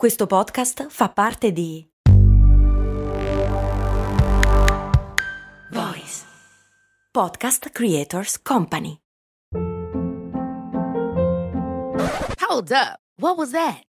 Questo podcast fa parte di Voice Podcast Creators Company. Hold up. What was that?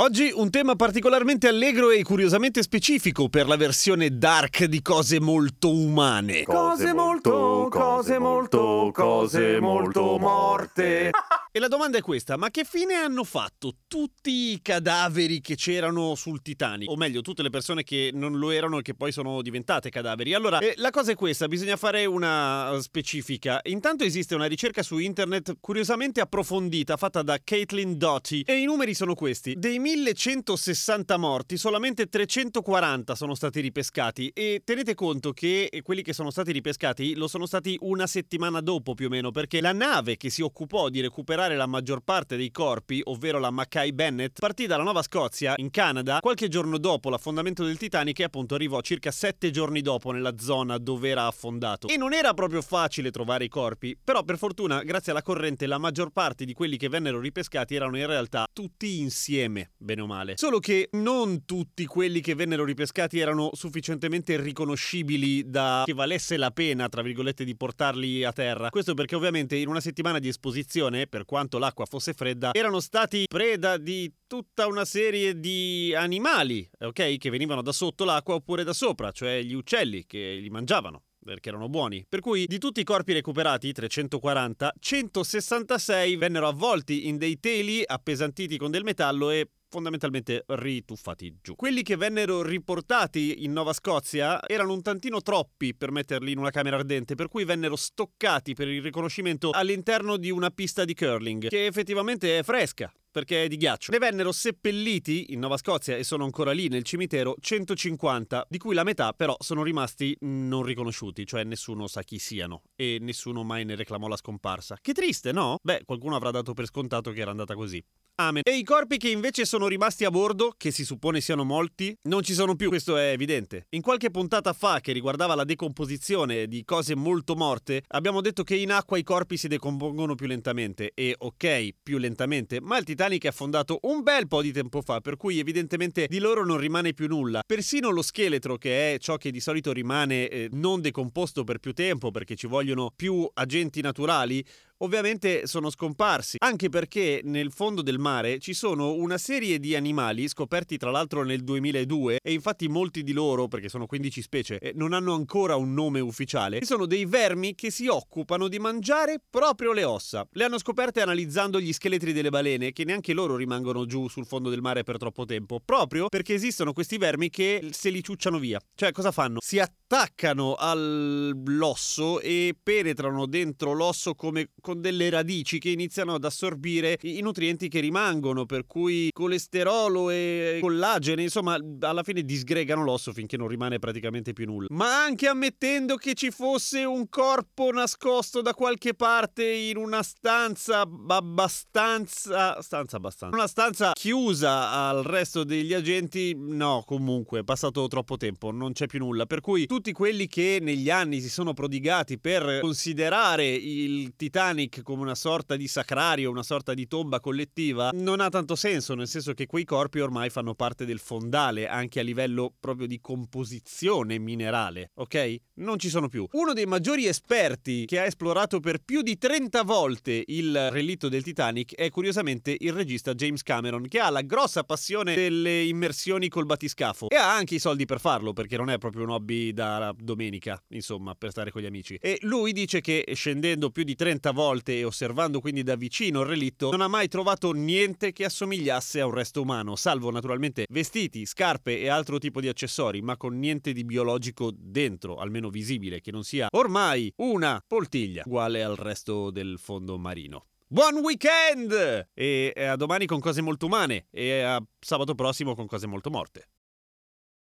Oggi un tema particolarmente allegro e curiosamente specifico per la versione dark di cose molto umane. Cose molto, cose molto, cose molto morte. E la domanda è questa, ma che fine hanno fatto tutti i cadaveri che c'erano sul Titanic? O meglio, tutte le persone che non lo erano e che poi sono diventate cadaveri? Allora, eh, la cosa è questa, bisogna fare una specifica. Intanto esiste una ricerca su internet curiosamente approfondita fatta da Caitlin Doty e i numeri sono questi. Dei 1160 morti, solamente 340 sono stati ripescati e tenete conto che quelli che sono stati ripescati lo sono stati una settimana dopo più o meno, perché la nave che si occupò di recuperare la maggior parte dei corpi, ovvero la Mackay Bennett, partì dalla Nuova Scozia, in Canada, qualche giorno dopo l'affondamento del Titanic e appunto arrivò circa sette giorni dopo nella zona dove era affondato. E non era proprio facile trovare i corpi, però per fortuna, grazie alla corrente, la maggior parte di quelli che vennero ripescati erano in realtà tutti insieme, bene o male. Solo che non tutti quelli che vennero ripescati erano sufficientemente riconoscibili da che valesse la pena, tra virgolette, di portarli a terra. Questo perché ovviamente in una settimana di esposizione, per quanto l'acqua fosse fredda, erano stati preda di tutta una serie di animali, ok? Che venivano da sotto l'acqua oppure da sopra, cioè gli uccelli che li mangiavano perché erano buoni. Per cui di tutti i corpi recuperati, 340, 166 vennero avvolti in dei teli appesantiti con del metallo e fondamentalmente rituffati giù. Quelli che vennero riportati in Nuova Scozia erano un tantino troppi per metterli in una camera ardente, per cui vennero stoccati per il riconoscimento all'interno di una pista di curling, che effettivamente è fresca perché è di ghiaccio. Ne vennero seppelliti in Nuova Scozia e sono ancora lì nel cimitero 150, di cui la metà però sono rimasti non riconosciuti, cioè nessuno sa chi siano e nessuno mai ne reclamò la scomparsa. Che triste, no? Beh, qualcuno avrà dato per scontato che era andata così. E i corpi che invece sono rimasti a bordo, che si suppone siano molti, non ci sono più, questo è evidente. In qualche puntata fa che riguardava la decomposizione di cose molto morte, abbiamo detto che in acqua i corpi si decompongono più lentamente e ok, più lentamente, ma il Titanic è affondato un bel po' di tempo fa, per cui evidentemente di loro non rimane più nulla. Persino lo scheletro, che è ciò che di solito rimane eh, non decomposto per più tempo, perché ci vogliono più agenti naturali, ovviamente sono scomparsi, anche perché nel fondo del mare ci sono una serie di animali scoperti tra l'altro nel 2002 e infatti molti di loro, perché sono 15 specie, non hanno ancora un nome ufficiale, che sono dei vermi che si occupano di mangiare proprio le ossa. Le hanno scoperte analizzando gli scheletri delle balene, che neanche loro rimangono giù sul fondo del mare per troppo tempo, proprio perché esistono questi vermi che se li ciucciano via. Cioè cosa fanno? Si attaccano all'osso e penetrano dentro l'osso come con delle radici che iniziano ad assorbire i nutrienti che rimangono, per cui colesterolo e collagene, insomma, alla fine disgregano l'osso finché non rimane praticamente più nulla. Ma anche ammettendo che ci fosse un corpo nascosto da qualche parte in una stanza abbastanza stanza abbastanza una stanza chiusa al resto degli agenti, no, comunque è passato troppo tempo, non c'è più nulla, per cui tutti quelli che negli anni si sono prodigati per considerare il Titanic come una sorta di sacrario, una sorta di tomba collettiva, non ha tanto senso, nel senso che quei corpi ormai fanno parte del fondale, anche a livello proprio di composizione minerale, ok? Non ci sono più. Uno dei maggiori esperti che ha esplorato per più di 30 volte il relitto del Titanic è curiosamente il regista James Cameron, che ha la grossa passione delle immersioni col batiscafo e ha anche i soldi per farlo, perché non è proprio un hobby da domenica, insomma, per stare con gli amici. E lui dice che scendendo più di 30 volte e osservando quindi da vicino il relitto, non ha mai trovato niente che assomigliasse a un resto umano, salvo naturalmente vestiti, scarpe e altro tipo di accessori, ma con niente di biologico dentro, almeno visibile, che non sia ormai una poltiglia uguale al resto del fondo marino. Buon weekend! E a domani con cose molto umane e a sabato prossimo con cose molto morte.